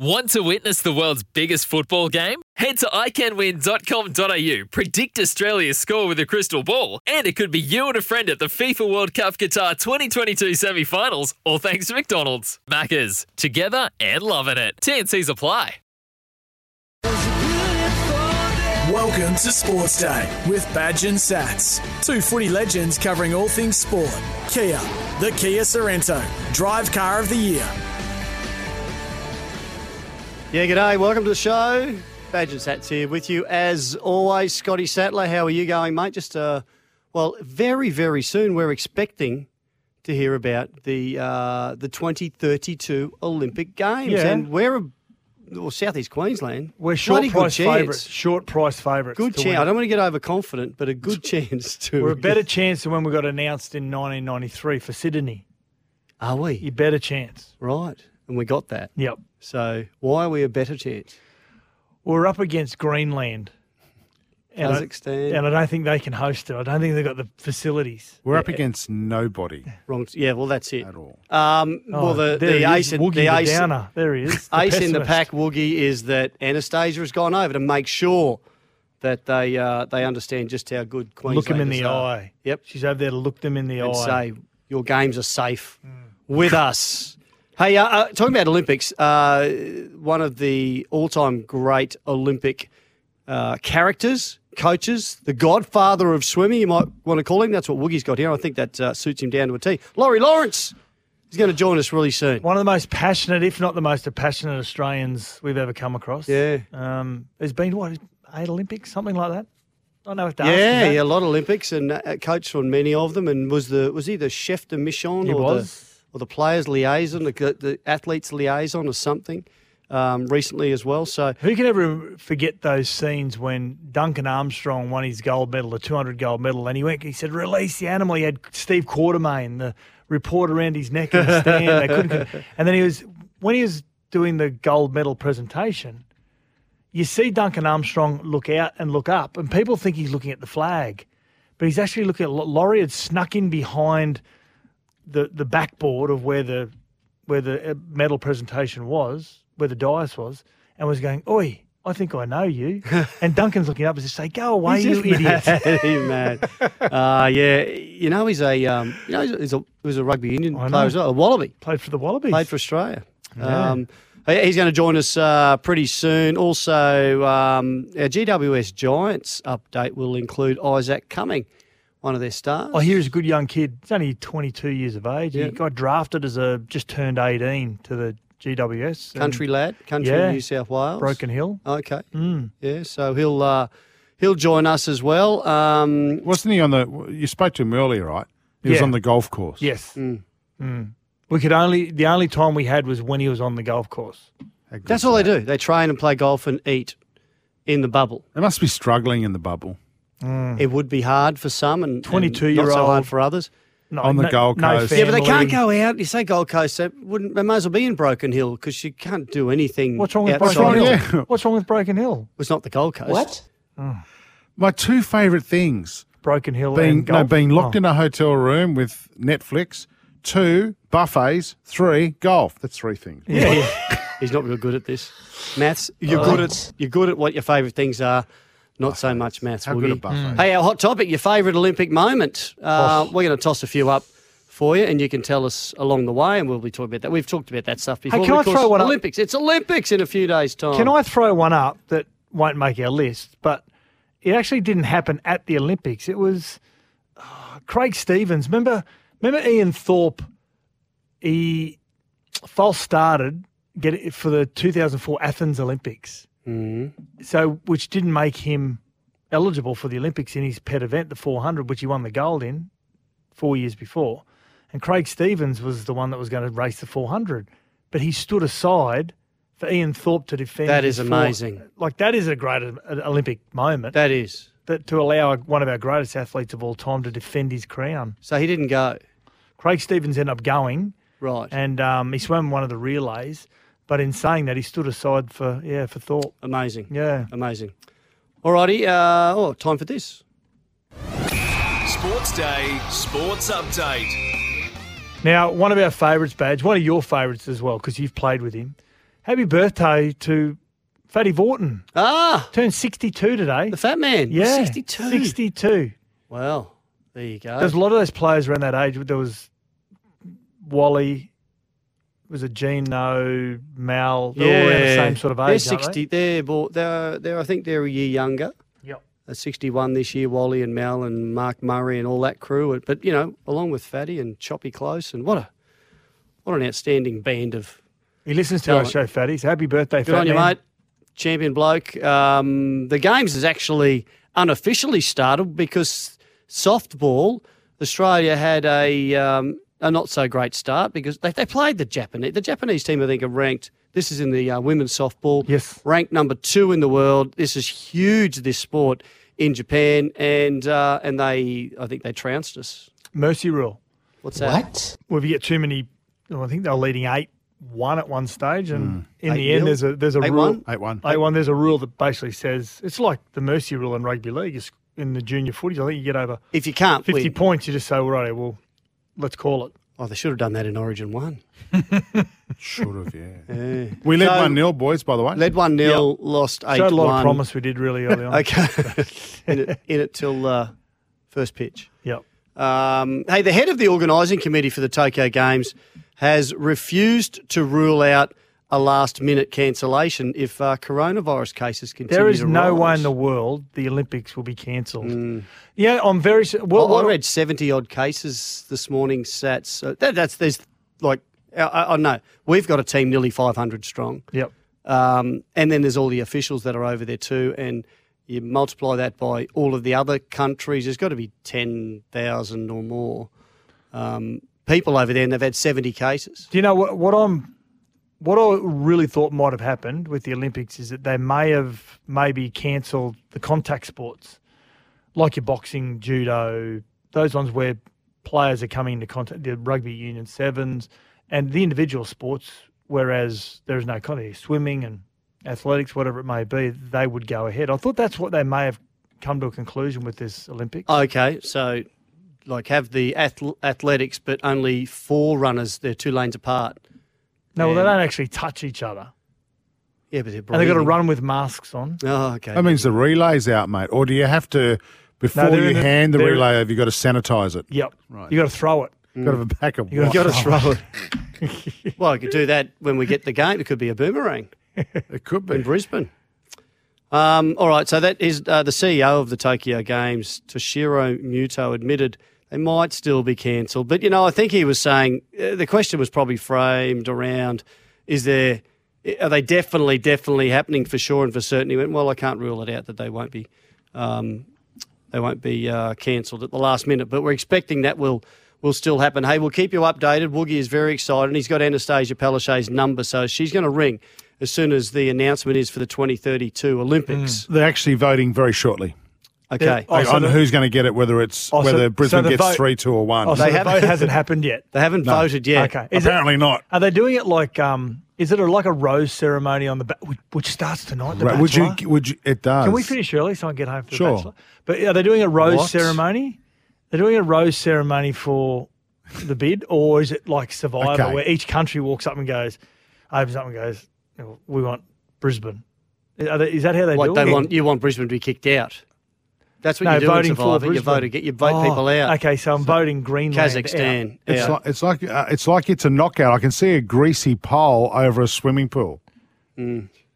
Want to witness the world's biggest football game? Head to iCanWin.com.au, predict Australia's score with a crystal ball, and it could be you and a friend at the FIFA World Cup Qatar 2022 semi finals, all thanks to McDonald's. Maccas, together and loving it. TNC's apply. Welcome to Sports Day with Badge and Sats, two footy legends covering all things sport. Kia, the Kia Sorento, drive car of the year. Yeah, g'day. Welcome to the show. Badge and Sats here with you as always. Scotty Sattler, how are you going, mate? Just uh, well, very very soon we're expecting to hear about the uh, the 2032 Olympic Games, Yeah. and we're a, well, Southeast Queensland. We're short price favourites. Short price favourites. Good chance. win. I don't want to get overconfident, but a good chance to. We're a better chance than when we got announced in 1993 for Sydney. Are we You better chance. right? And we got that. Yep. So why are we a better chance? We're up against Greenland. And I, Kazakhstan. and I don't think they can host it. I don't think they've got the facilities. We're up against nobody Wrong. Yeah. Well, that's it. at all. Um, Oh, well, the the ace, in- Woogie the the ace, downer. There he is. the ace in the pack, Woogie, is that Annastacia has gone over to make sure that they uh, they understand just how good Queensland Look them in the eye. Yep, She's over there to look them in the eye and eye. say your games are safe with us. Hey, uh, uh, talking about Olympics, uh, one of the all-time great Olympic uh, characters, coaches, the godfather of swimming, you might want to call him. That's what Woogie's got here. I think that uh, suits him down to a T. Laurie Lawrence is going to join us really soon. One of the most passionate, if not the most passionate Australians we've ever come across. Yeah. Um, there's been, what, eight Olympics, something like that? I don't know Yeah, yeah, a lot of Olympics and uh, coached on many of them. And was the was he the chef de mission He or was. the or the players liaison, the, the athletes liaison or something um, recently as well. So Who can ever forget those scenes when Duncan Armstrong won his gold medal, the 200 gold medal, and he went, he said, release the animal. He had Steve Quartermain, the reporter around his neck in the stand. They couldn't, and then he was, when he was doing the gold medal presentation, you see Duncan Armstrong look out and look up, and people think he's looking at the flag, but he's actually looking at Laurie had snuck in behind the the backboard of where the where the uh, medal presentation was, where the dais was, and was going, "Oi, I think I know you." and Duncan's looking up and just say, "Go away, you idiot!" He's mad. Uh, yeah, you know he's a um, you know he's a, he's a, he was a rugby union player as well, a Wallaby. Played for the Wallabies. Played for Australia. Um, he's going to join us uh, pretty soon. Also, um, our GWS Giants update will include Isaac Cumming, one of their stars. I hear he's a good young kid. He's only 22 years of age. Yeah. He got drafted as a just turned 18 to the GWS. country lad, country Yeah. New South Wales. Broken Hill. Okay. Mm. Yeah, so he'll uh, he'll join us as well. Um, Wasn't he on the? You spoke to him earlier, right? He was on the golf course. Yes. Mm. Mm. We could only the only time we had was when he was on the golf course. That's all they do. They train and play golf and eat in the bubble. They must be struggling in the bubble. It would be hard for some and, and 22 not year so hard old. for others. No, On the no- Gold no Coast. Yeah, but they can't go out. You say Gold Coast, they wouldn't. They might as well be in Broken Hill because you can't do anything. What's wrong with outside Broken Hill? Yeah. What's wrong with Broken Hill? It's not the Gold Coast. What? My two favourite things: Broken Hill being and no, being locked Oh. in a hotel room with Netflix. Two buffets. Three golf. That's three things. Yeah, yeah. He's not real good at this. Maths. You're uh, good at. You're good at what your favourite things are. Not so much maths. How good a buffet? Hey, our hot topic, your favourite Olympic moment. Uh, We're going to toss a few up for you, and you can tell us along the way, and we'll be talking about that. We've talked about that stuff before. Hey, can I throw one up? Olympics. It's Olympics in a few days' time. Can I throw one up that won't make our list, but it actually didn't happen at the Olympics. It was oh, Craig Stevens. Remember, remember Ian Thorpe. He false started get it for the 2004 Athens Olympics. Mm-hmm. So, which didn't make him eligible for the Olympics in his pet event, the 400, which he won the gold in four years before. And Craig Stevens was the one that was going to race the 400. but he stood aside for Ian Thorpe to defend. That is his is floor. amazing. Like that is a great Olympic moment. That is. that to allow one of our greatest athletes of all time to defend his crown. So he didn't go. Craig Stevens ended up going, Right. and um, he swam one of the relays. But in saying that, he stood aside for yeah for Thorpe. Amazing. Yeah. Amazing. Alrighty. Uh, oh, time for this. Sports Day Sports Update. Now, one of our favourites, Badge, one of your favourites as well, because you've played with him. Happy birthday to Fatty Vautin. Ah, Turned 62 today. the fat man. yeah. 62. 62. Well, there you go. There's a lot of those players around that age. There was Wally, was it Gino, Mal? They're all around the same sort of age. They're aren't they? 60. They're, they're, they're, I think they're a year younger. Yep. Uh, 61 this year, Wally and Mal and Mark Murray and all that crew. But, you know, along with Fatty and Choppy Close. And what a what an outstanding band of. He listens to our show, Fatty. So happy birthday, Good Fat on you, mate. Champion bloke. Um, the games has actually unofficially started because softball, Australia had a um, a not so great start because they, they played the Japanese. The Japanese team, I think, are ranked. This is in the uh, women's softball. Yes. ranked number two in the world. This is huge. This sport in Japan, and uh, and they, I think they trounced us. Mercy rule. What's that? What? Well, if you get too many, well, I think they were leading 8 1 at one stage. And in Eight the end, nil? there's a, there's a Eight rule. one? 8 1. 8 1, there's a rule that basically says it's like the Mercy rule in rugby league. It's in the junior footies. I think you get over If you can't 50 win, points, you just say, well, right, well, let's call it. oh, they should have done that in Origin One. Should have, yeah. Yeah. We led So- 1 0, boys, by the way. Led one 0 lost eight Showed a lot one. of promise we did really early on. Okay, in, it, in it till uh, first pitch. Yep. Um, hey, the head of the organising committee for the Tokyo Games has refused to rule out a last-minute cancellation if uh, coronavirus cases continue. There is no way in the world the Olympics will be cancelled. Yeah, I'm very. Well, Well, I read seventy odd cases this morning. Sats. So that, that's there's like I, I know we've got a team nearly five hundred strong. Yep. Um, and then there's all the officials that are over there too. And you multiply that by all of the other countries, there's got to be 10,000 or more um, people over there, and they've had 70 cases. Do you know what, what I'm what I really thought might have happened with the Olympics is that they may have maybe cancelled the contact sports, like your boxing, judo, those ones where players are coming into contact, the rugby union sevens, and the individual sports. Whereas there is no contact, swimming and athletics, whatever it may be, they would go ahead. I thought that's what they may have come to a conclusion with this Olympics. Okay, so like have the ath- athletics, but only four runners, they're two lanes apart. No, well, they don't actually touch each other, Yeah, but they're and they've got to breathing. run with masks on. Oh, okay. That means the relay's out, mate. Or do you have to, before they're you in the- hand the they're- relay, have you got to sanitise it? Yep, Right. you got to throw it. Got to have a pack of You what? gotta Got to throw it. well, I could do that when we get the game. It could be a boomerang. It could in be. Brisbane. Um, all right, so that is uh, the CEO of the Tokyo Games, Toshiro Muto, admitted they might still be cancelled. But, you know, I think he was saying uh, the question was probably framed around is there, are they definitely, definitely happening for sure and for certain? He went, well, I can't rule it out that they won't be. Um, they won't be uh, cancelled at the last minute, but we're expecting that will will still happen. Hey, we'll keep you updated. Woogie is very excited, and he's got Annastacia Palaszczuk's number, so she's going to ring as soon as the announcement is for the 2032 Olympics. They're actually voting very shortly Okay. Oh, so on the- who's going to get it, whether it's Oh, whether so Brisbane the gets vote- three, two, or one. Oh, so They the haven't- vote hasn't happened yet. They haven't voted yet. Okay. Is it- Apparently not. Are they doing it like um? Is it a, like a rose ceremony on the ba- which, which starts tonight? The Right, would you? Bachelor? Would you? It does. Can we finish early so I can get home for Sure. the bachelor? But are they doing a rose What? ceremony? They're doing a rose ceremony for the bid, or is it like Survivor, Okay. where each country walks up and goes, opens up and goes, "Oh, "We want Brisbane." They, is that how they What do they it? want? You want Brisbane to be kicked out? That's what no, you do in voting for Survivor. You Brisbane. vote, ag- you vote Oh, people out. Okay, so I'm voting Greenland. out. Kazakhstan. It's out. like it's like uh, it's like it's a knockout. I can see a greasy pole over a swimming pool.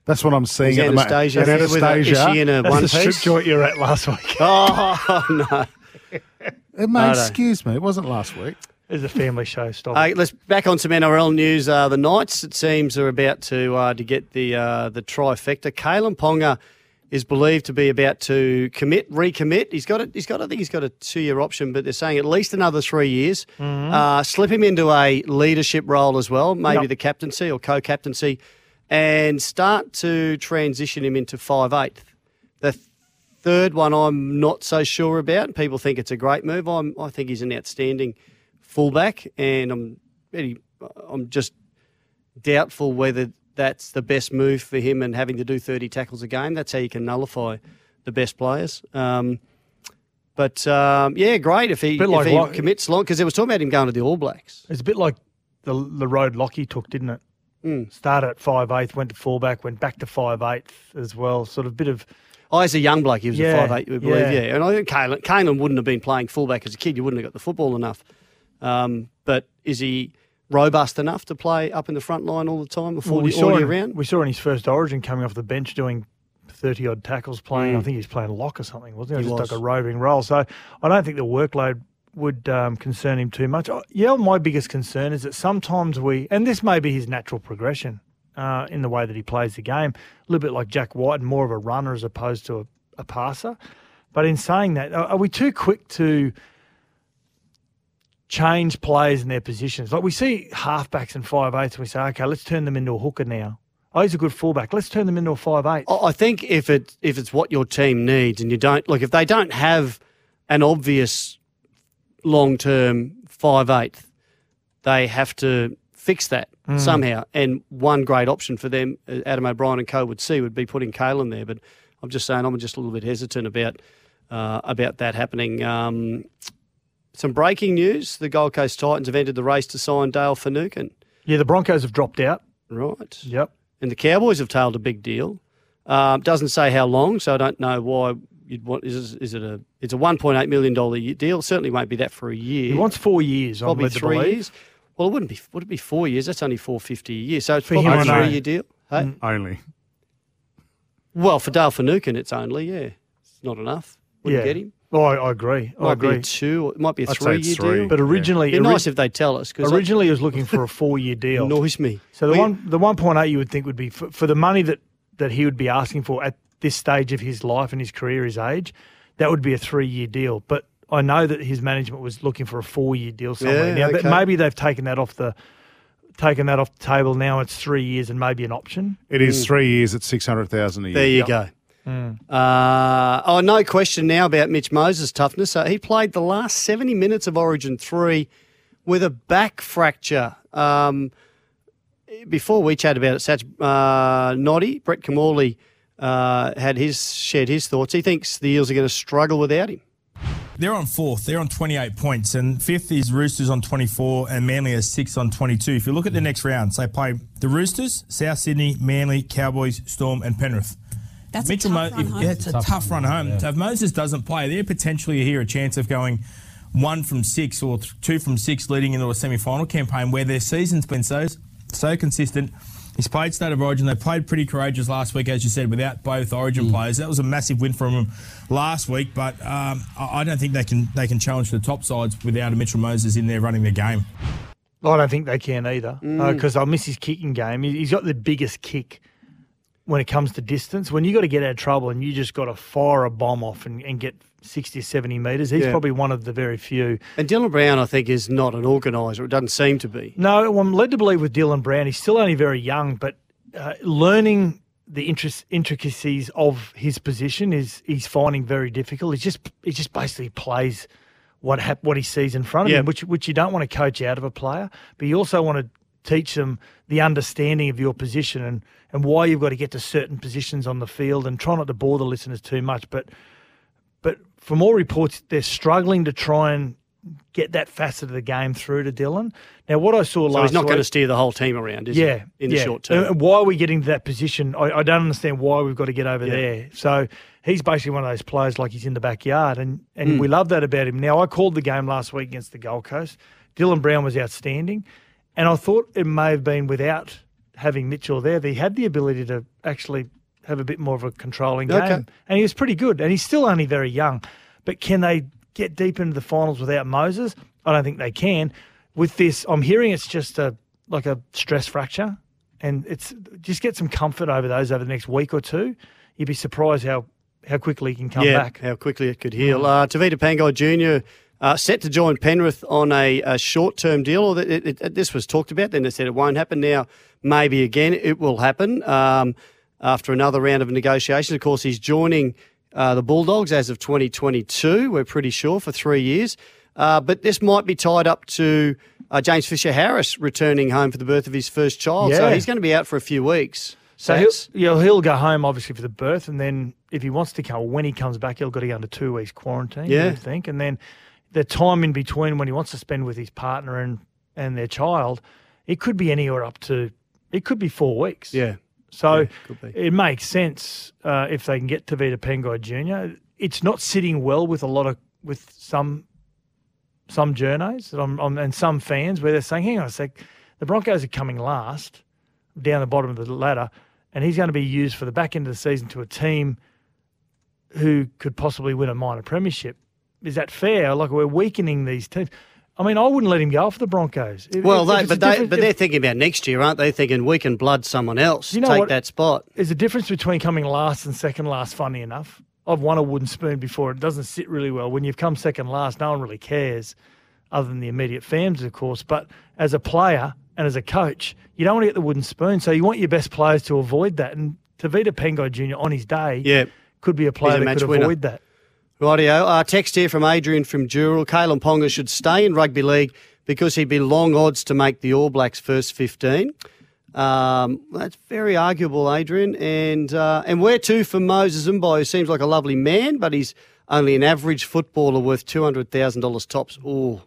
That's what I'm seeing Is at the moment. Annastacia, And there with a- is Annastacia, she in a That's one the strip joint you were at last week. Oh no! Mate, excuse me, it wasn't last week. It's a family show. Stop. Uh, let's back on some NRL news. Uh, the Knights, it seems, are about to uh, to get the uh, the trifecta. Kalyn Ponga is believed to be about to commit, recommit. He's got it. He's got. I think he's got a two-year option, but they're saying at least another three years. Uh, slip him into a leadership role as well, maybe Yep. the captaincy or co-captaincy, and start to transition him into five eighth. The third one, I'm not so sure about. People think it's a great move. I'm, I think he's an outstanding fullback, and I'm really, I'm just doubtful whether that's the best move for him and having to do 30 tackles a game. That's how you can nullify the best players. Um, but um, yeah, great if he, if like he what- commits long because there was talking about him going to the All Blacks. It's a bit like the the road Lockie took, didn't it? Mm. Started at five eighth, went to fullback, went back to five eighth as well. Sort of bit of Oh, as a young bloke, he was Yeah, a five eight, we believe, yeah. yeah. And I think Kalyn, Kalyn wouldn't have been playing fullback as a kid. You wouldn't have got the football enough. Um, but is he robust enough to play up in the front line all the time, before Well, 40 all year him, round? we saw in his first Origin coming off the bench doing thirty odd tackles, playing. Mm. I think he's playing lock or something, wasn't he? He Just was. like a roving role. So I don't think the workload would um, concern him too much. Uh, Yeah, my biggest concern is that sometimes we, and this may be his natural progression uh, in the way that he plays the game, a little bit like Jack Wighton, more of a runner as opposed to a, a passer. But in saying that, are are we too quick to change players in their positions? Like we see halfbacks and five eighths, and we say, okay, let's turn them into a hooker now. Oh, he's a good fullback. Let's turn them into a five eight. I think if it if it's what your team needs, and you don't like if they don't have an obvious long term five eighth, they have to fix that Mm. somehow. And one great option for them, uh, Adam O'Brien and co would see, would be putting Kalyn there. But I'm just saying, I'm just a little bit hesitant about uh, about that happening. Um, some breaking news: the Gold Coast Titans have entered the race to sign Dale Finucane. Yeah, the Broncos have dropped out. Right. Yep. And the Cowboys have tailed a big deal. Um, doesn't say how long, so I don't know why you'd want. Is, is it a? It's a 1.8 million dollar deal. Certainly won't be that for a year. He wants four years. I'm probably three years. Well, it wouldn't be. Would it be four years? That's only 450 a year. So it's For probably him, a I know. three year deal. Hey? Only. Well, for Dale Finucane, it's only yeah. It's not enough. Wouldn't Yeah. get him. Oh, I, I agree. I Might be agree. a two. It might be a I'd say three it's year three. deal. But originally, It'd be ori- nice if they tell us because originally he was looking for a four year deal. annoys me. So the We- one the one point eight you would think would be for, for the money that that he would be asking for at this stage of his life and his career, his age, that would be a three year deal. But I know that his management was looking for a four year deal somewhere. Yeah, now that okay. maybe they've taken that off the taken that off the table. Now it's three years and maybe an option. It is mm. three years at 600000 a year. There you go. Uh, oh, no question now about Mitch Moses' toughness. So he played the last 70 minutes of Origin 3 with a back fracture. Um, before we chat about it, Satch uh, Noddy, Brett Kimmorley, uh, had his shared his thoughts. He thinks the Eels are going to struggle without him. They're on fourth. They're on 28 points. And fifth is Roosters on 24 and Manly has six on 22. If you look at the next rounds, they play the Roosters, South Sydney, Manly, Cowboys, Storm, and Penrith. That's Mitchell a tough Mo- run if- home. yeah, it's a tough, run home. So if Moses doesn't play, they're potentially here a chance of going one from six or th- two from six leading into a semi-final campaign where their season's been so so consistent. He's played State of Origin. They played pretty courageous last week, as you said, without both Origin hmm. players. That was a massive win from them last week, but um, I I don't think they can they can challenge the top sides without a Mitchell Moses in there running the game. I don't think they can either mm. uh, because I miss his kicking game. He's got the biggest kick when it comes to distance. When you got to get out of trouble and you just got to fire a bomb off and, and get 60 or 70 metres, he's Yeah. probably one of the very few. And Dylan Brown, I think, is not an organiser. It doesn't seem to be. No, I'm led to believe with Dylan Brown, he's still only very young, but uh, learning the interest, intricacies of his position is he's finding very difficult. He's just he just basically plays what hap- what he sees in front of Yeah. him, which which you don't want to coach out of a player, but you also want to teach them the understanding of your position and and why you've got to get to certain positions on the field and try not to bore the listeners too much, but but from all reports, they're struggling to try and get that facet of the game through to Dylan. Now, what I saw. So last he's not going to steer the whole team around, is yeah, he? In the short term. And why are we getting to that position? I, I don't understand why we've got to get over Yeah. there. So he's basically one of those players like he's in the backyard, and and Mm. we love that about him. Now I called the game last week against the Gold Coast. Dylan Brown was outstanding, and I thought it may have been without having Mitchell there. That he had the ability to actually have a bit more of a controlling game, Okay. and he was pretty good. And he's still only very young, but can they get deep into the finals without Moses? I don't think they can. With this, I'm hearing it's just a like a stress fracture, and it's just get some comfort over those over the next week or two. you'd be surprised how, how quickly he can come yeah, back. how quickly it could heal. Uh, Tavita Pangai Jr. Uh, set to join Penrith on a, a short-term deal. Or that it, it, this was talked about. Then they said it won't happen. Now maybe again it will happen um, after another round of negotiations. Of course, he's joining uh, the Bulldogs as of 2022. We're pretty sure for three years. Uh, but this might be tied up to uh, James Fisher Harris returning home for the birth of his first child. So he's going to be out for a few weeks. So he'll, yeah, he'll go home obviously for the birth, and then if he wants to come, when he comes back, he'll got to go under two weeks quarantine. Yeah. I think, and then the time in between when he wants to spend with his partner and and their child, it could be anywhere up to it could be four weeks. yeah. So Yeah, it makes sense uh, if they can get to Tavita Pangai Jr. It's not sitting well with a lot of with some some journos that I'm, I'm, and some fans where they're saying, "Hang on a sec, the Broncos are coming last down the bottom of the ladder, and he's going to be used for the back end of the season to a team who could possibly win a minor premiership." Is that fair? Like we're weakening these teams. I mean, I wouldn't let him go for the Broncos. If- Well, if- they, if but they, but they're thinking about next year, aren't they? Thinking we can blood someone else You know take what? that spot. There's a difference between coming last and second last, funny enough. I've won a wooden spoon before. It doesn't sit really well. When you've come second last, no one really cares, other than the immediate fans, of course. But as a player and as a coach, you don't want to get the wooden spoon. So you want your best players to avoid that. And Tavita Pangai Jr. on his day Yeah. could be a player a that could winner. avoid that. Rightio. Uh, text here from Adrian from Dural. Kalyn Ponga should stay in rugby league because he'd be long odds to make the All Blacks first 15. Um, that's very arguable, Adrian. And uh, and where to for Moses Mbye, who seems like a lovely man, but he's only an average footballer worth $200,000 tops. Oh,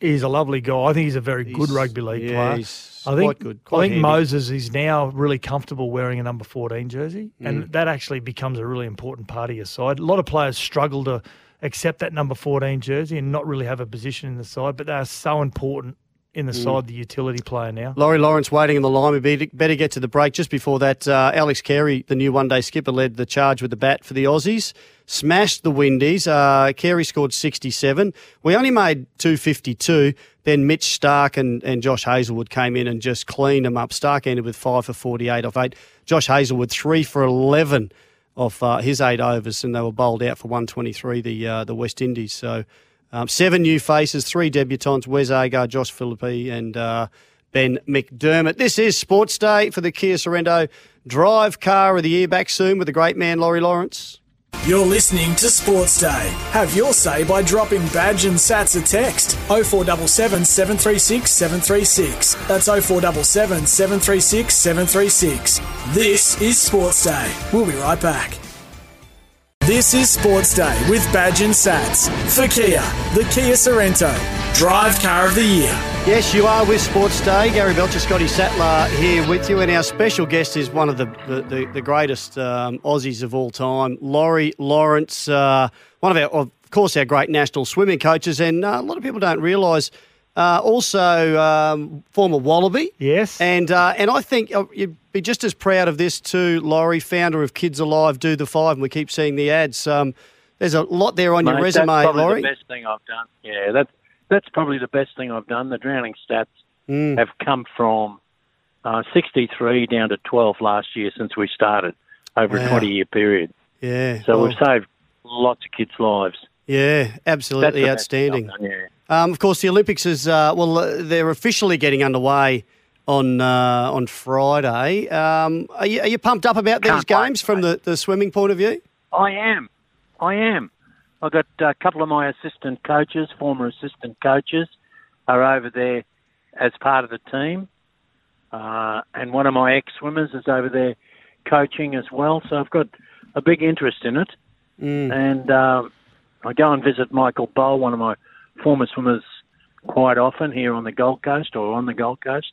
He's a lovely guy. I think he's a very good rugby league yeah, player. he's I think quite good, I think handy. Moses is now really comfortable wearing a number 14 jersey, Mm. and that actually becomes a really important part of your side. A lot of players struggle to accept that number 14 jersey and not really have a position in the side, but they are so important in the Mm. side, the utility player now. Laurie Lawrence waiting in the line. We better- get to the break. Just before that, uh, Alex Carey, the new one-day skipper, led the charge with the bat for the Aussies. Smashed the Windies. Uh, Carey scored 67. We only made 252. Then Mitch Starc and, and Josh Hazlewood came in and just cleaned them up. Starc ended with 5 for 48 off 8. Josh Hazlewood 3 for 11 off uh, his 8 overs, and they were bowled out for 123, the, uh, the West Indies. So um, seven new faces, three debutants, Wes Agar, Josh Philippe, and uh, Ben McDermott. This is Sports Day for the Kia Sorento Drive Car of the Year. Back soon with the great man, Laurie Lawrence. You're listening to Sports Day. Have your say by dropping Badge and Sats a text 0477 736 736. That's 0477 736 736. This is Sports Day. We'll be right back. This is Sports Day with Badge and Sats for Kia, the Kia Sorento, Drive Car of the Year. Yes, you are with Sports Day. Gary Belcher, Scotty Sattler here with you, and our special guest is one of the the, the, the greatest um, Aussies of all time, Laurie Lawrence, uh, one of our, of course, our great national swimming coaches, and uh, a lot of people don't realise. Uh, also, um, former Wallaby. Yes. And uh, and I think uh, you'd be just as proud of this too, Laurie, founder of Kids Alive, Do the Five, and we keep seeing the ads. Um, there's a lot there on your resume, that's probably Laurie. the best thing I've done. Yeah, that's that's probably the best thing I've done. The drowning stats Mm. have come from uh, 63 down to 12 last year since we started over Wow. a 20 year period. Yeah. So well, we've saved lots of kids' lives. yeah, absolutely the best thing I've outstanding. done, yeah. Um, of course, the Olympics is uh, well. Uh, they're officially getting underway on uh, on Friday. Um, are, you, are you pumped up about these Can't wait, games from the, the swimming point of view? I am. I am. I've got a couple of my assistant coaches, former assistant coaches, are over there as part of the team. Uh, and one of my ex swimmers is over there coaching as well. So I've got a big interest in it. Mm. And um, I go and visit Michael Bohl, one of my former swimmers, quite often here on the Gold Coast or on the Gold Coast.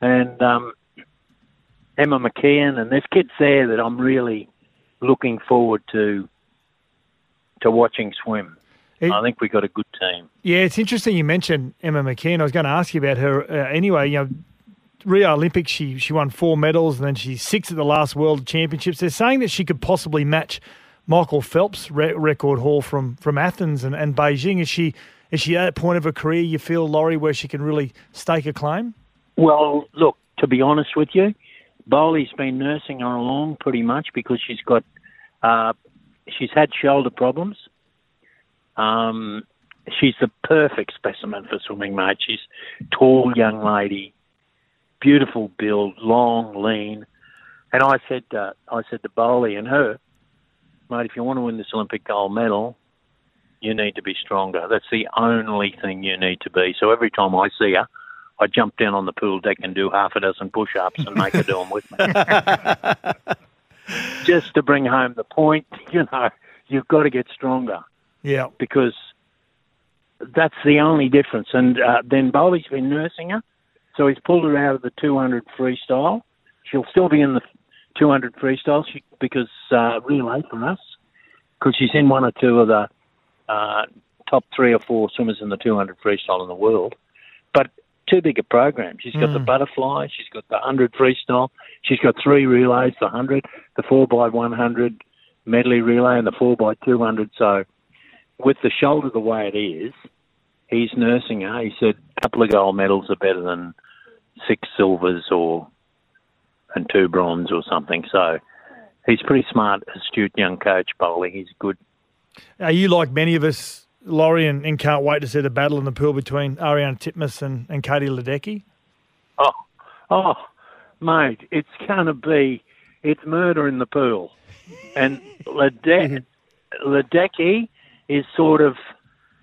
And um, Emma McKeon, and there's kids there that I'm really looking forward to to watching swim. It- I think we got a good team. Yeah, it's interesting you mentioned Emma McKeon. I was going to ask you about her uh, anyway. You know, Rio Olympics, she she won four medals, and then she's six at the last World Championships. They're saying that she could possibly match Michael Phelps' re- record haul from from Athens and, and Beijing. Is she is she at a point of her career you feel, Laurie, where she can really stake a claim? Well, look, to be honest with you, Bowley's been nursing her along pretty much because she's got Uh, she's had shoulder problems. Um, she's the perfect specimen for swimming, mate. She's tall young lady, beautiful build, long, lean. And I said, uh, I said to Bowley and her, mate, if you want to win this Olympic gold medal, you need to be stronger. That's the only thing you need to be. So every time I see her, I jumped in on the pool deck and do half a dozen push-ups and make her do them with me. Just to bring home the point, you know, you've got to get stronger Yeah. because that's the only difference. And uh, then Bowley's been nursing her, so he's pulled her out of the 200 freestyle. She'll still be in the 200 freestyle she, because uh, relay for us, because she's in one or two of the uh, top three or four swimmers in the 200 freestyle in the world. But too big a program. She's got the Mm. butterfly, she's got the 100 freestyle, she's got three relays, the 100, the 4 by 100 medley relay, and the 4 by 200 So with the shoulder the way it is, he's nursing her. He said a couple of gold medals are better than six silvers or and two bronze or something. So he's pretty smart, astute young coach, Bowley. He's good. Are you like many of us, Laurie, and, and can't wait to see the battle in the pool between Ariarne Titmus and, and Katie Ledecky? Oh, oh, mate, it's going to be, it's murder in the pool. And Lede- Ledecky is sort of,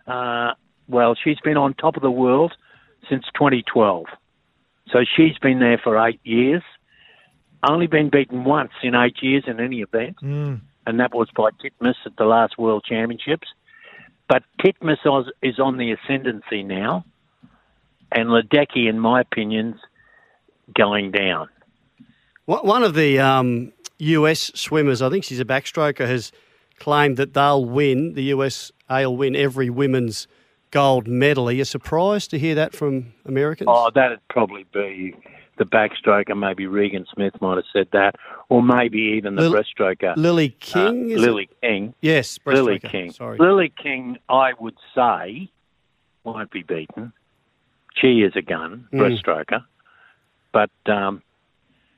uh, well, she's been on top of the world since 2012. So she's been there for eight years. Only been beaten once in eight years in any event, Mm. and that was by Titmus at the last World Championships. But Titmus is- on the ascendancy now, and Ledecky, in my opinion, going down. One one of the um, US swimmers, I think she's a backstroker, has claimed that they'll win, the USA will win every women's gold medal. Are you surprised to hear that from Americans? Oh, that'd probably be the backstroker. Maybe Regan Smith might have said that, or maybe even the Lil- breaststroker. Lily King, uh, is it? Lily King. Yes, Lily King. sorry. Lily King, I would say, won't be beaten. She is a gun, Mm. breaststroker, but um,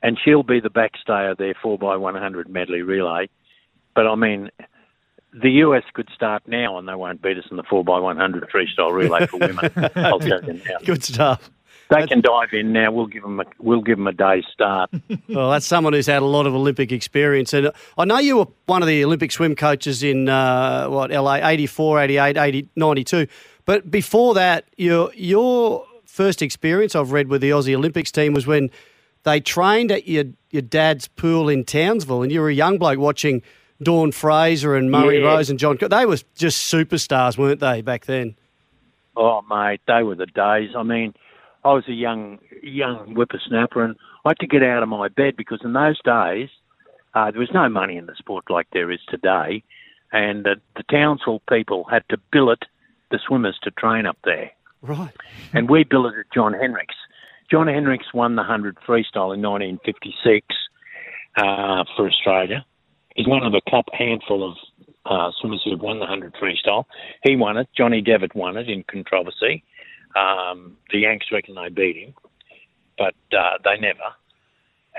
and she'll be the backstay of their four x one hundred medley relay. But I mean, the US could start now, and they won't beat us in the four x one hundred freestyle relay for women. I'll tell you now. Good stuff. They can dive in now. We'll give them a, we'll give them a day's start. Well, that's someone who's had a lot of Olympic experience. And I know you were one of the Olympic swim coaches in, uh, what, LA, 84, 88, 80, 92. But before that, your, your first experience I've read with the Aussie Olympics team was when they trained at your, your dad's pool in Townsville, and you were a young bloke watching Dawn Fraser and Murray Yeah. Rose and John. They were just superstars, weren't they, back then? Oh, mate, they were the days. I mean, I was a young young whippersnapper, and I had to get out of my bed because in those days uh, there was no money in the sport like there is today, and uh, the Townsville people had to billet the swimmers to train up there, Right. and we billeted John Henricks. John Henricks won the 100 freestyle in 1956 uh, for Australia. He's one of a cup handful of uh, swimmers who have won the 100 freestyle. He won it. Johnny Devitt won it in controversy. Um, the Yanks reckon they beat him, but uh, they never.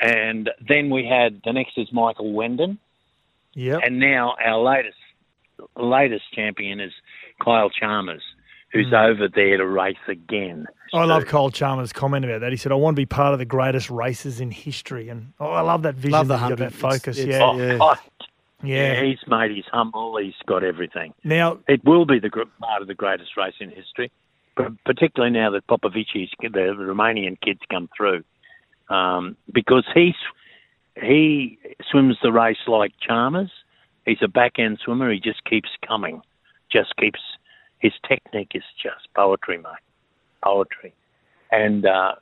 And then we had the next is Michael Wenden, Yep. and now our latest latest champion is Kyle Chalmers, who's Mm. over there to race again. I love Kyle Chalmers' comment about that. He said, "I want to be part of the greatest races in history," and oh, I love that vision. Love the that you've got 100. that focus. It's- yeah, Oh, yeah. oh, yeah. yeah, he's made. He's humble. He's got everything. Now, It will be the gr- part of the greatest race in history, but particularly now that Popovici's the Romanian kids come through, um, because he's he swims the race like Chalmers. He's a back end swimmer. He just keeps coming, just keeps. His technique is just poetry, mate, poetry. And uh,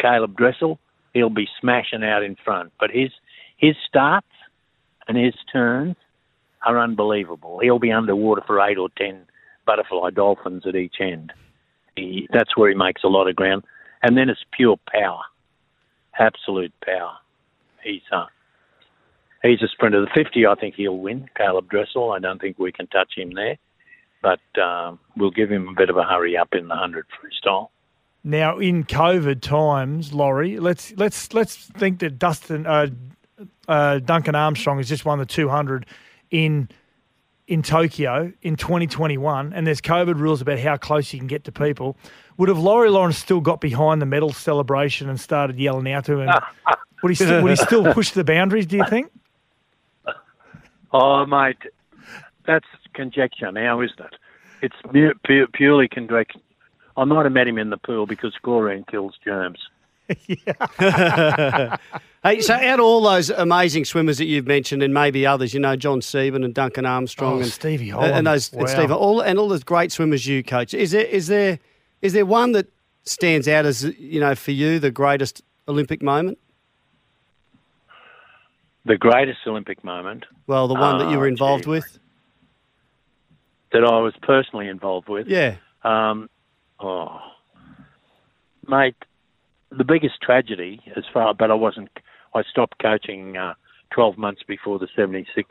Caeleb Dressel, he'll be smashing out in front, but his his starts and his turns are unbelievable. He'll be underwater for eight or ten butterfly dolphins at each end. He, that's where he makes a lot of ground, and then it's pure power, absolute power. He's uh, he's a sprinter. The fifty, I think he'll win. Caeleb Dressel. I don't think we can touch him there, but um, we'll give him a bit of a hurry up in the hundred freestyle. now in COVID times, Laurie, let's let's let's think that Dustin, uh, uh, Duncan Armstrong has just won the 200 in in Tokyo in 2021, and there's COVID rules about how close you can get to people. Would have Laurie Lawrence still got behind the medal celebration and started yelling out to him? would he still, would he still push the boundaries? Do you think? Oh, mate, that's conjecture now, isn't it? It's pu- pu- purely conjecture. I might have met him in the pool because chlorine kills germs. Hey, so out of all those amazing swimmers that you've mentioned, and maybe others, you know, John Stephen and Duncan Armstrong, Oh, and Stevie and- Holland. and those Wow. and Stephen, all and all the great swimmers you coach. Is there is there is there one that stands out as you know for you the greatest Olympic moment? The greatest Olympic moment Well, the one that you were Oh, involved gee. with. that I was personally involved with. Yeah. Um, oh, mate, the biggest tragedy as far, but I wasn't. I stopped coaching uh, 12 months before the 76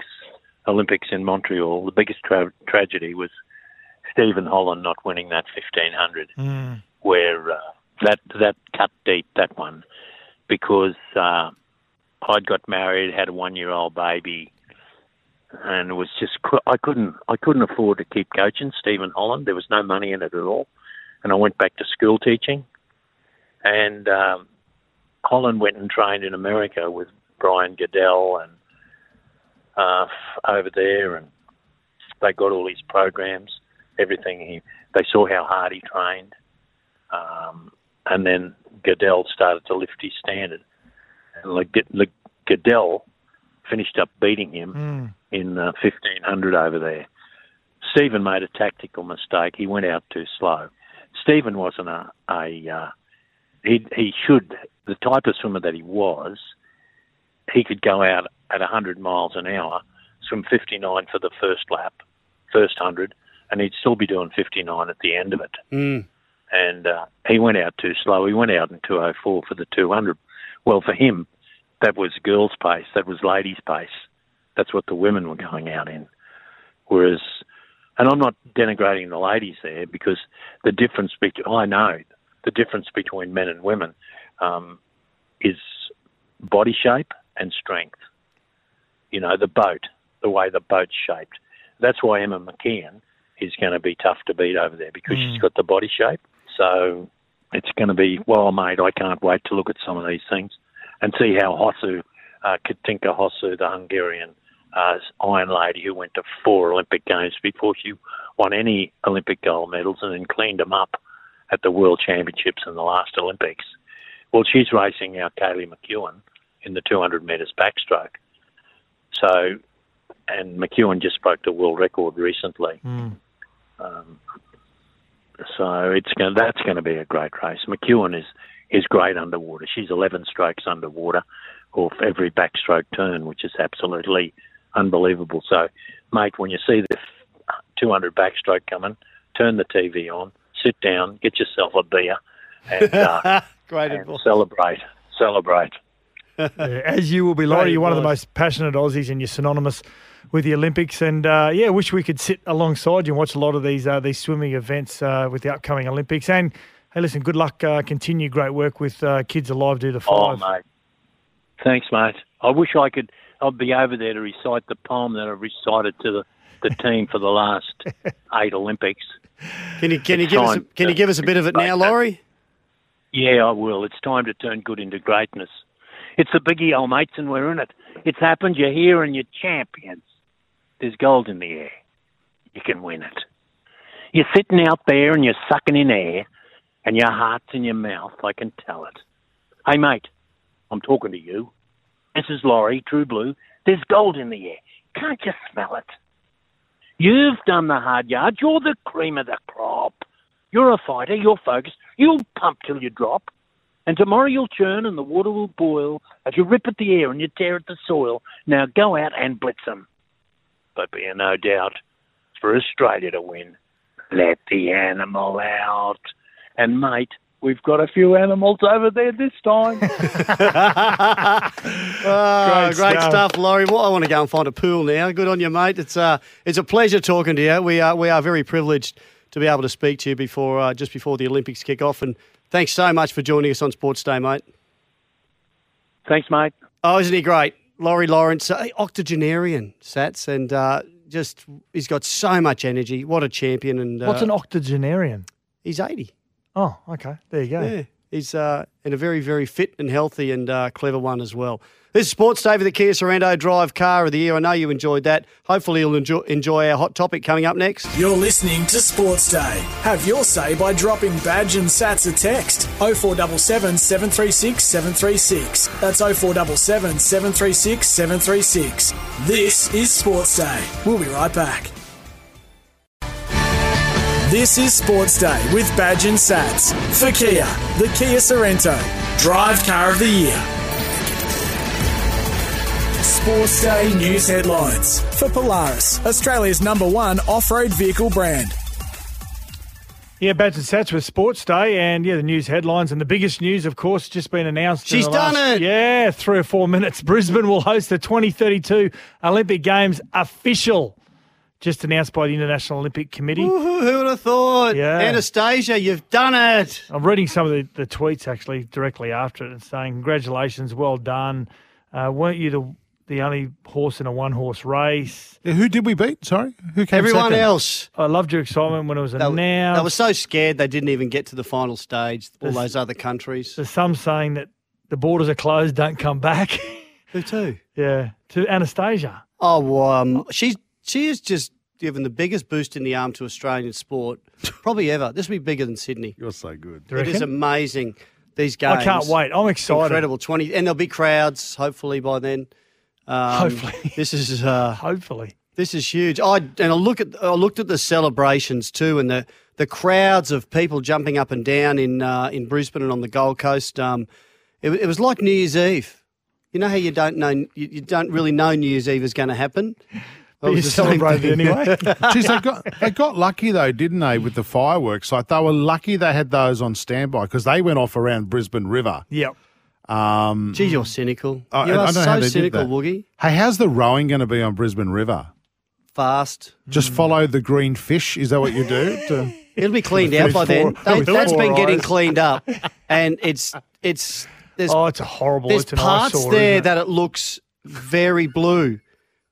Olympics in Montreal. The biggest tra- tragedy was Stephen Holland not winning that 1500, Mm. where uh, that that cut deep that one, because uh, I'd got married, had a one-year-old baby, and it was just I couldn't I couldn't afford to keep coaching Stephen Holland. There was no money in it at all, and I went back to school teaching. And um, Holland went and trained in America with Brian Goodell and uh, over there, and they got all his programs, everything. He they saw how hard he trained, um, and then Goodell started to lift his standard. And like, like Goodell finished up beating him Mm. in uh, 1500 over there. Stephen made a tactical mistake. He went out too slow. Stephen wasn't a, a uh, he, he should, the type of swimmer that he was, he could go out at 100 miles an hour, swim 59 for the first lap, first 100, and he'd still be doing 59 at the end of it. Mm. And uh, he went out too slow. He went out in 204 for the 200. Well, for him, that was girls' pace. That was ladies' pace. That's what the women were going out in. Whereas, and I'm not denigrating the ladies there because the difference between, I know the difference between men and women um, is body shape and strength. You know, the boat, the way the boat's shaped. That's why Emma McKeon is going to be tough to beat over there because she's got the body shape. So it's going to be, well, mate, I can't wait to look at some of these things and see how Hosszu, uh, Katinka Hosszu, the Hungarian uh, Iron Lady who went to four Olympic Games before she won any Olympic gold medals and then cleaned them up at the World Championships and the last Olympics. Well, she's racing now Kaylee McKeown in the 200 metres backstroke. So, and McKeown just broke the world record recently. Mm. Um, so it's going that's going to be a great race. McKeown is is great underwater. She's 11 strokes underwater off every backstroke turn, which is absolutely unbelievable. So, mate, when you see the 200 backstroke coming, turn the TV on, sit down, get yourself a beer, and, uh, Great and advice. celebrate. Celebrate. Yeah, as you will be, Laurie. You're one of the most passionate Aussies, and you're synonymous with the Olympics. And uh, yeah, wish we could sit alongside you and watch a lot of these uh, these swimming events uh, with the upcoming Olympics. And hey, listen, good luck. Uh, continue great work with uh, Kids Alive Do the Oh, Five. mate. Thanks, mate. I wish I could. I'd be over there to recite the poem that I've recited to the, the team for the last eight Olympics. Can you can you give us a, can you give us a bit of it now. Laurie? Yeah, I will. It's time to turn good into greatness. It's a biggie, old mates, and we're in it. It's happened. You're here and you're champions. There's gold in the air. You can win it. You're sitting out there and you're sucking in air, and your heart's in your mouth. I can tell it. Hey, mate, I'm talking to you. This is Laurie, True Blue. There's gold in the air. Can't you smell it? You've done the hard yards. You're the cream of the crop. You're a fighter. You're focused. You'll pump till you drop. And tomorrow you'll churn and the water will boil as you rip at the air and you tear at the soil. Now go out and blitz blitz 'em. But be in no doubt, for Australia to win, let the animal out. And mate, we've got a few animals over there this time. Oh, Great great, stuff. stuff. Laurie. Well, I want to go and find a pool now. Good on you, mate. It's uh, it's a pleasure talking to you. We are we are very privileged to be able to speak to you before uh, just before the Olympics kick off. And thanks so much for joining us on Sports Day, mate. Thanks, mate. Oh, isn't he great? Laurie Lawrence, uh, octogenarian, Sats, and uh, just he's got so much energy. What a champion! And uh, What's an octogenarian? He's eighty. Oh, okay. There you go. Yeah, he's uh, and a very, very fit and healthy and uh, clever one as well. This is Sports Day for the Kia Sorento Drive Car of the Year. I know you enjoyed that. Hopefully, you'll enjoy, enjoy our hot topic coming up next. You're listening to Sports Day. Have your say by dropping badge and sats a text 0477 736 736. That's 0477 736 736. This is Sports Day. We'll be right back. This is Sports Day with Badge and Sats for Kia, the Kia Sorento, Drive Car of the Year. Sports Day news headlines for Polaris, Australia's number one off road vehicle brand. Yeah, Badge and Sats with Sports Day, and yeah, the news headlines. And the biggest news, of course, just been announced. in She's the done last- it! Yeah, three or four minutes. Brisbane will host the 2032 Olympic Games official. Just announced by the International Olympic Committee. Woohoo, who would have thought? Yeah. Annastacia, you've done it. I'm reading some of the, the tweets actually directly after it and saying, Congratulations, well done. Uh, weren't you the, the only horse in a one horse race? Yeah, who did we beat? Sorry, who came Everyone second? else. I loved your excitement when it was They, announced. they were so scared they didn't even get to the final stage, all those other countries. There's some saying that the borders are closed, don't come back. Who too? yeah, to Annastacia. Oh, well, um, she's she is just given the biggest boost in the arm to Australian sport, probably ever. This will be bigger than Sydney. You're so good. It is amazing. These games. I can't wait. I'm excited. Incredible. Twenty, and there'll be crowds. Hopefully by then. Um, Hopefully. this is uh, Hopefully. this is huge. I and I look at I looked at the celebrations too, and the the crowds of people jumping up and down in uh, in Brisbane and on the Gold Coast. Um, it, it was like New Year's Eve. You know how you don't know you, you don't really know New Year's Eve is going to happen. But It you was the same celebrated thing. anyway. Geez, they got they got lucky though, didn't they, with the fireworks? Like they were lucky they had those on standby because they went off around Brisbane River. yep. Um, Gee, you're cynical. I- you I are don't know how so cynical. Woogie. hey, how's the rowing going to be on Brisbane River? Fast. Just follow the green fish. Is that what you do? To, It'll be cleaned out With by then. four- They, with that's four been getting cleaned up, and it's it's there's Oh, it's a horrible. there's it's parts eyesore, there isn't it? that it looks very blue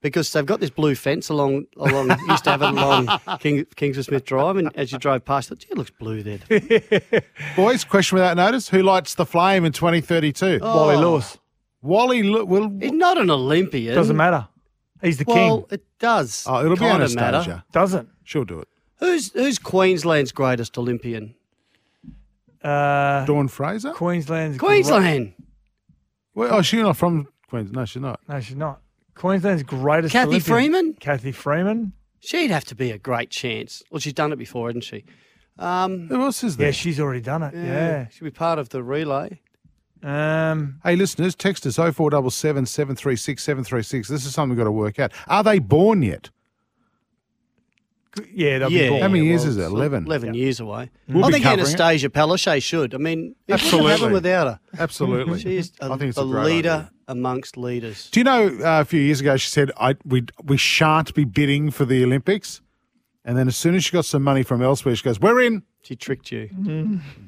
because they've got this blue fence along along used to have it along King, Kingsford Smith Drive, and as you drove past it, gee, it looks blue there. boys, question without notice: Who lights the flame in 2032? Wally Lewis. Wally Lu- will. He's not an Olympian. Doesn't matter. He's the Well, king. it does. Oh, it'll be kinda Annastacia. matter. Doesn't. She'll do it. Who's who's Queensland's greatest Olympian? Uh, Dawn Fraser. Queensland's Queensland. Well, oh, she's not from Queensland. No, she's not. No, she's not. Queensland's greatest. Cathy Olympian. Freeman? Cathy Freeman. She'd have to be a great chance. Well, she's done it before, hasn't she? Um, Who else is there? Yeah, she's already done it. Yeah. She'll be part of the relay. Um, Hey, listeners, text us 0477 736 736. This is something we've got to work out. Are they born yet? Yeah, they'll Yeah. be born. How many years well, is it? it's 11. 11 years away. We'll I be think covering it. Annastacia Palaszczuk should. I mean, it wouldn't Absolutely. happen without her. Absolutely. She is a, I think it's a a great leader idea. amongst leaders. Do you know uh, a few years ago she said I we we shan't be bidding for the Olympics, and then as soon as she got some money from elsewhere, she goes, "We're in." She tricked you.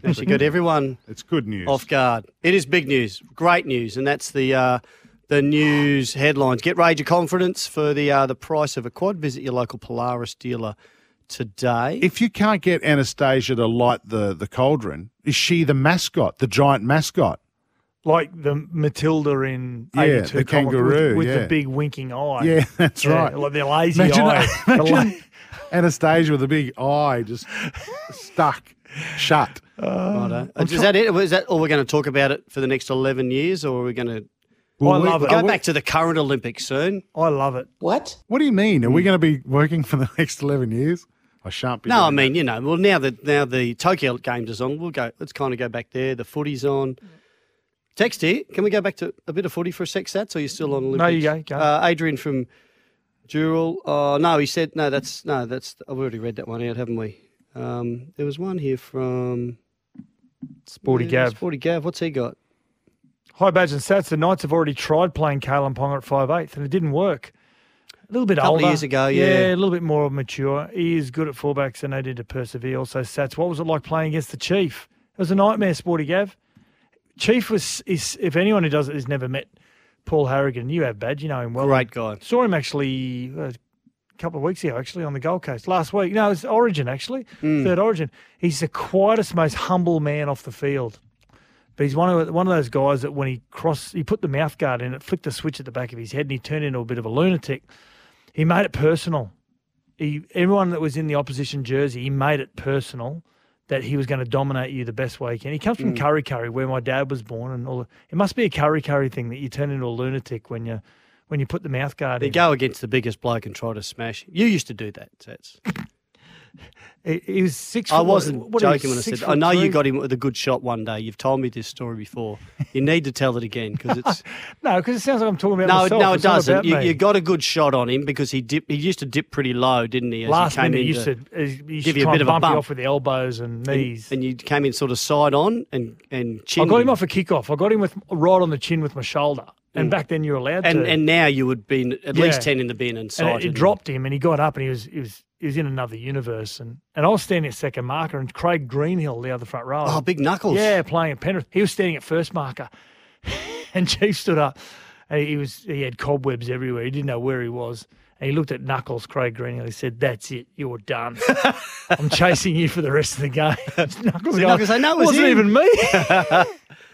And she got everyone It's good news. off guard. It is big news, great news, and that's the uh, the news headlines. Get Ranger confidence for the uh, the price of a quad. Visit your local Polaris dealer today. If you can't get Annastacia to light the the cauldron, is she the mascot, the giant mascot? like the Matilda in Yeah, 82 the comic kangaroo, with, with yeah. the big winking eye. Yeah, that's Yeah, right. Like the lazy Imagine- eye. The imagine la- Annastacia with a big eye just stuck shut. Righto. Uh, is that it? Is that all we're going to talk about it for the next eleven years, or are we going to I love it. go I, back to the current Olympics soon? I love it. What? What do you mean? Are we going to be working for the next eleven years? I shan't be. No, I doing mean you know. Well, now that now the Tokyo Games is on, we'll go. Let's kind of go back there. The footy's on. Text here. Can we go back to a bit of footy for a sec, Sats? Or are you still on Olympics? No, you go, go. Uh, Adrian from Dural. Oh no, he said no. That's no. That's I've already read that one out, haven't we? Um, there was one here from Sporty Yeah, Gav. Sporty Gav. What's he got? Hi, Badge and Sats. The Knights have already tried playing Kalyn Ponga at 5'8", and it didn't work. A little bit Couple of older. years ago, yeah. a little bit more mature. He is good at fullbacks, and they need to persevere. Also, Sats, what was it like playing against the Chief? It was a nightmare, Sporty Gav. Chief was, is if anyone who does it has never met Paul Harragon. You have Badge, you know him well. Great guy. Saw him actually uh, a couple of weeks ago, actually, on the Gold Coast. Last week. No, it's Origin, actually. Hmm. Third Origin. He's the quietest, most humble man off the field. But he's one of one of those guys that when he crossed, he put the mouth guard in, it flicked a switch at the back of his head, and he turned into a bit of a lunatic. He made it personal. He, everyone that was in the opposition jersey, he made it personal that he was going to dominate you the best way he can. He comes from Mm. Kurri Kurri, where my dad was born, and all. It must be a Kurri Kurri thing that you turn into a lunatic when you when you put the mouth guard You in. go against the biggest bloke and try to smash. You used to do that, Sats. He, he was six. I wasn't what joking when I said, I know you got him with a good shot one day. You've told me this story before. You need to tell it again because it's. No, because it sounds like I'm talking about no, myself. no, it It's doesn't. You, you got a good shot on him because he dipped, he used to dip pretty low, didn't he? as he Last came minute, in he used to, he used give to you a bit of a bump you off with the elbows and knees. and, and you came in sort of side on and and chin. I got him off a kickoff. I got him with right on the chin with my shoulder. And Mm. back then you were allowed and to. and now you would be at least Yeah. ten in the bin and and it, dropped him, and he got up, and he was he was he was in another universe. And, and I was standing at second marker, and Craig Greenhill, the other front row. Oh, big knuckles. Yeah, playing at Penrith. He was standing at first marker, and Chief stood up, and he was he had cobwebs everywhere. He didn't know where he was. And he looked at Knuckles, Craig Greenhill. He said, "That's it. You're done. I'm chasing you for the rest of the game." Knuckles, So Knuckles say, "No, it was wasn't him." even me.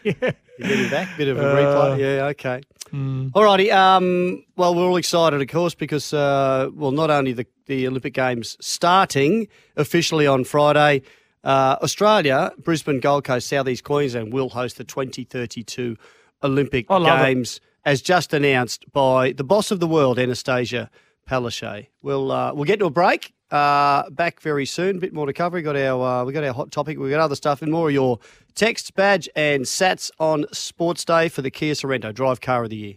You get him back, bit of a Uh, replay. Yeah, okay. mm. All righty. Um, well, we're all excited, of course, because uh, well, not only the the Olympic Games starting officially on Friday, uh, Australia, Brisbane, Gold Coast, Southeast Queensland will host the 2032 Olympic I love it. Games, as just announced by the boss of the world, Annastacia Palaszczuk. We'll uh, we'll get to a break. Uh, back very soon. A bit more to cover. We got our uh, we got our hot topic. We got other stuff and more of your texts, badge, and sats on Sports Day for the Kia Sorento Drive Car of the Year.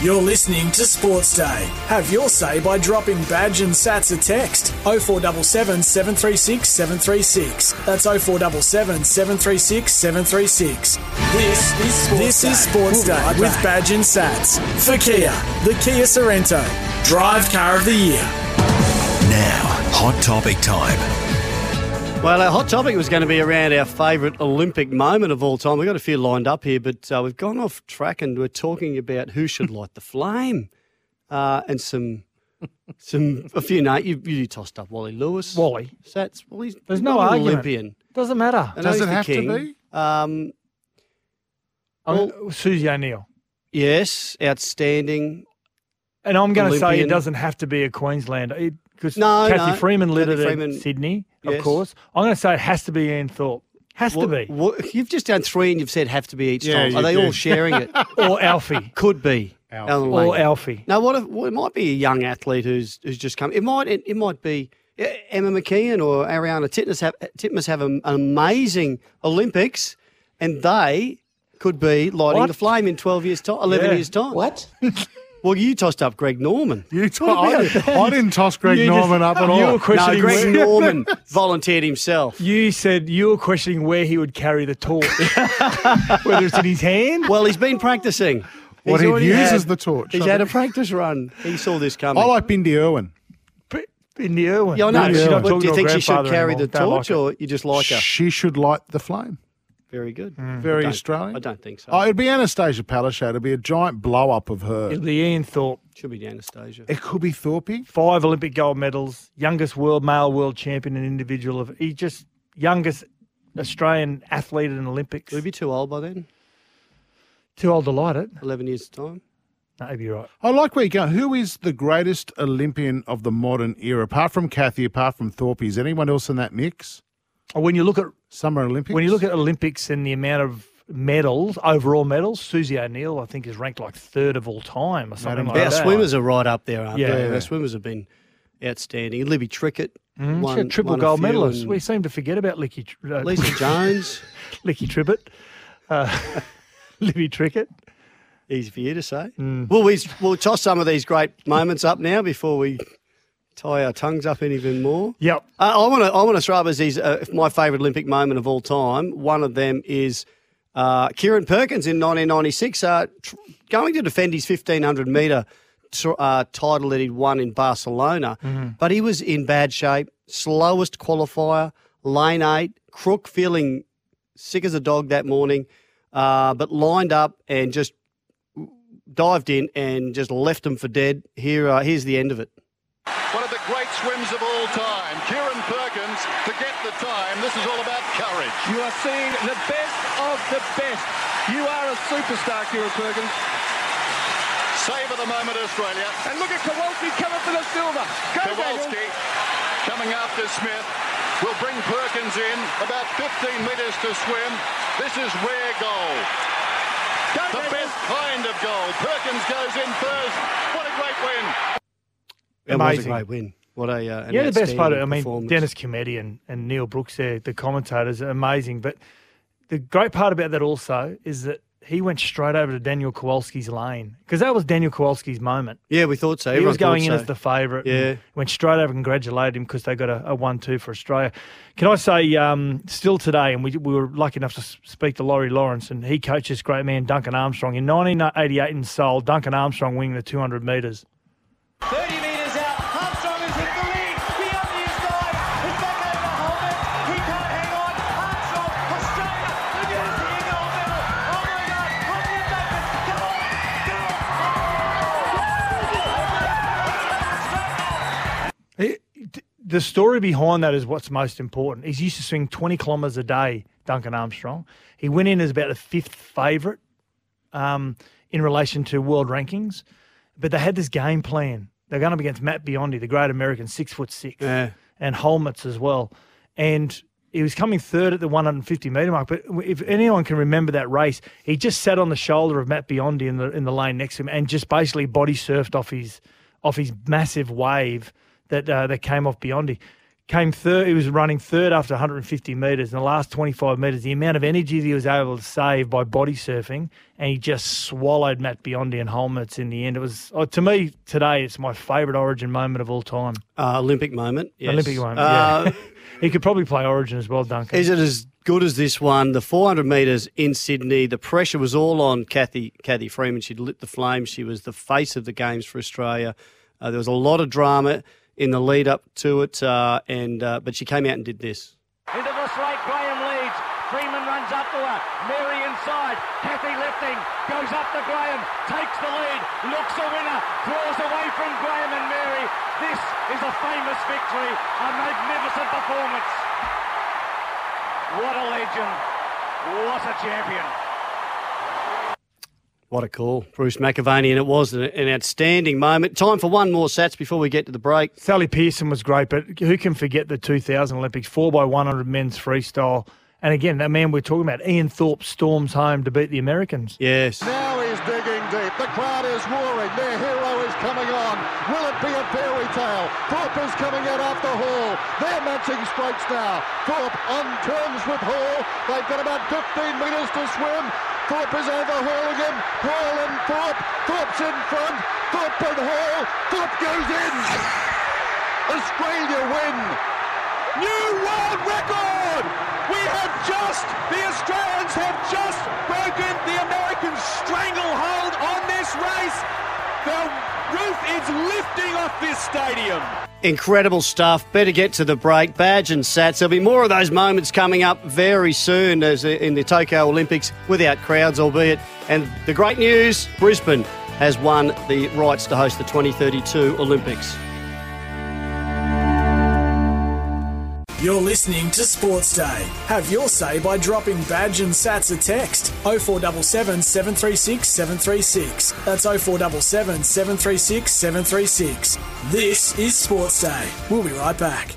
You're listening to Sports Day. Have your say by dropping badge and sats a text 0477 736 736. That's 0477 736 736. This is Sports This Day. is Sports Day with badge and sats for Kia, the Kia Sorento, Drive Car of the Year. Now, hot topic time. Well, our hot topic was going to be around our favourite Olympic moment of all time. We've got a few lined up here, but uh, we've gone off track and we're talking about who should light the flame uh, and some. Some a few names you, you tossed up Wally Lewis. Wally. Sats. Well, he's There's he's no not an argument. Olympian. Doesn't matter. I Does he's it the have to be? Um, I'm- Susie O'Neill. yes, outstanding. And I'm going to say it doesn't have to be a Queenslander because No, Cathy no. Freeman lit Cathy it Freeman- at Sydney, of course. I'm going to say it has to be Ian Thorpe. Has to be. what- you've just done three and you've said have to be each Yeah, time. Are they did. all sharing it? or Alfie. Could be. Alfie. Or Alfie. No, what if well, it might be a young athlete who's who's just come. It might it, it might be uh, Emma McKeon or Ariarne Titmus have, Titmus have an amazing Olympics, and they could be lighting What? the flame in twelve years time, eleven Yeah. years time. What? well, you tossed up Greg Norman. You t- I, I didn't toss Greg You just- Norman up at you all. were questioning No, Greg where- Norman volunteered himself. You said you were questioning where he would carry the torch, whether it's in his hand. Well, he's been practicing. What He's he uses had- the torch. He's had a practice run. He saw this coming. I like Bindi Irwin. But in the Irwin. Yeah, I know. she's What, not do you think she should carry anymore. the Don't like torch, or you just like her? She should light the flame. Very good. Hmm. Very I Australian. I don't think so. Oh, it'd be Annastacia Palaszczuk. It'd be a giant blow up of her. It'll be Ian Thorpe. Should be Annastacia. It could be Thorpe. Five Olympic gold medals, youngest world male world champion and individual of he just youngest Australian athlete in Olympics. Would he be too old by then? Too old to light it. Eleven years time. No, you'd be right. I like where you go. Who is the greatest Olympian of the modern era? Apart from Cathy, apart from Thorpe, is anyone else in that mix? When you look at Summer Olympics? when you look at Olympics and the amount of medals, overall medals, Susie O'Neill I think is ranked like third of all time or something like that. Our swimmers are right up there, aren't Yeah. they? Yeah. Our swimmers have been outstanding. Libby Trickett, Mm, she's won- a triple won gold few, medalist. We seem to forget about Licky, Tr- uh, Lisa Jones. Licky Tribbett, uh, Libby Trickett. Easy for you to say. Mm. Well, we we'll toss some of these great moments up now before we tie our tongues up even more. Yep. Uh, I want to I want to throw up as these uh, my favourite Olympic moment of all time. One of them is uh, Kieran Perkins in 1996, uh, tr- going to defend his 1500 metre tr- uh, title that he'd won in Barcelona, but he was in bad shape, slowest qualifier, lane eight, crook, feeling sick as a dog that morning, uh, but lined up and just dived in and just left them for dead. Here, uh, here's the end of it. One of the great swims of all time. Kieran Perkins to get the time. This is all about courage. You are seeing the best of the best. You are a superstar, Kieran Perkins. Save of the moment, Australia. And look at Kowalski coming for the silver. Go, Kowalski Daniel. coming after Smith. Will bring Perkins in. About 15 metres to swim. This is rare goal. Go, the Daniel. best kind of goal. Perkins goes in first. What a great win. It was a Amazing. great win. What a uh, an Yeah, the best part, of, I mean. Dennis Cometti and, and Neil Brooks there, the commentators, are amazing. But the great part about that also is that he went straight over to Daniel Kowalski's lane because that was Daniel Kowalski's moment. Yeah, we thought so. he was going in thought as the favourite. Yeah. Went straight over and congratulated him because they got a, a 1 2 for Australia. Can I say, um, still today, and we, we were lucky enough to speak to Laurie Lawrence, and he coached this great man, Duncan Armstrong. In 1988 in Seoul, Duncan Armstrong winning the 200 metres. 30 metres the story behind that is what's most important. He's used to swing 20 kilometres a day, Duncan Armstrong. He went in as about the fifth favourite um, in relation to world rankings, but they had this game plan. They're going up against Matt Biondi, the great American, six foot six, Yeah. and Holmertz as well. And he was coming third at the 150 metre mark. But if anyone can remember that race, he just sat on the shoulder of Matt Biondi in the in the lane next to him and just basically body surfed off his off his massive wave that uh, that came off Biondi. Came third. He was running third after 150 metres. In the last 25 metres, the amount of energy that he was able to save by body surfing, and he just swallowed Matt Biondi and Holmertz in the end. It was oh, to me today. It's my favourite Origin moment of all time. Uh, Olympic moment. Yes. Olympic moment. Uh, yeah. he could probably play Origin as well, Duncan. Is it as good as this one? The 400 metres in Sydney, the pressure was all on Cathy Cathy Freeman. She'd lit the flame. She was the face of the games for Australia. Uh, there was a lot of drama in the lead up to it, uh, and uh, but she came out and did this. Into the slate, Graham leads. Freeman runs up to her. Merry inside. Cathy lifting. Goes up to Graham. Takes the lead. Looks a winner. Draws away from Graham and Merry. This is a famous victory. A magnificent performance. What a legend. What a champion. What a call, Bruce McAvaney, and it was an, an outstanding moment. Time for one more sats before we get to the break. Sally Pearson was great, but who can forget the 2000 Olympics 4x100 men's freestyle? And again, that man we're talking about, Ian Thorpe, storms home to beat the Americans. Yes. Now he's digging deep. The crowd is roaring. Their hero is coming on. Will it be a fairy tale? Thorpe is coming out after Hall. They're matching strokes now. Thorpe on terms with Hall. They've got about 15 metres to swim. Thorpe is overhauling him. Hall and Thorpe. Thorpe's in front. Thorpe and Hall. Thorpe goes in. Australia win. New world record! We have just, the Australians have just broken the American stranglehold on this race. The roof is lifting off this stadium. Incredible stuff. Better get to the break. Badge and Sats. There'll be more of those moments coming up very soon as in the Tokyo Olympics, without crowds, albeit. And the great news Brisbane has won the rights to host the 2032 Olympics. You're listening to Sports Day. Have your say by dropping badge and sats a text 0477 736 736. That's 0477 736 736. This is Sports Day. We'll be right back.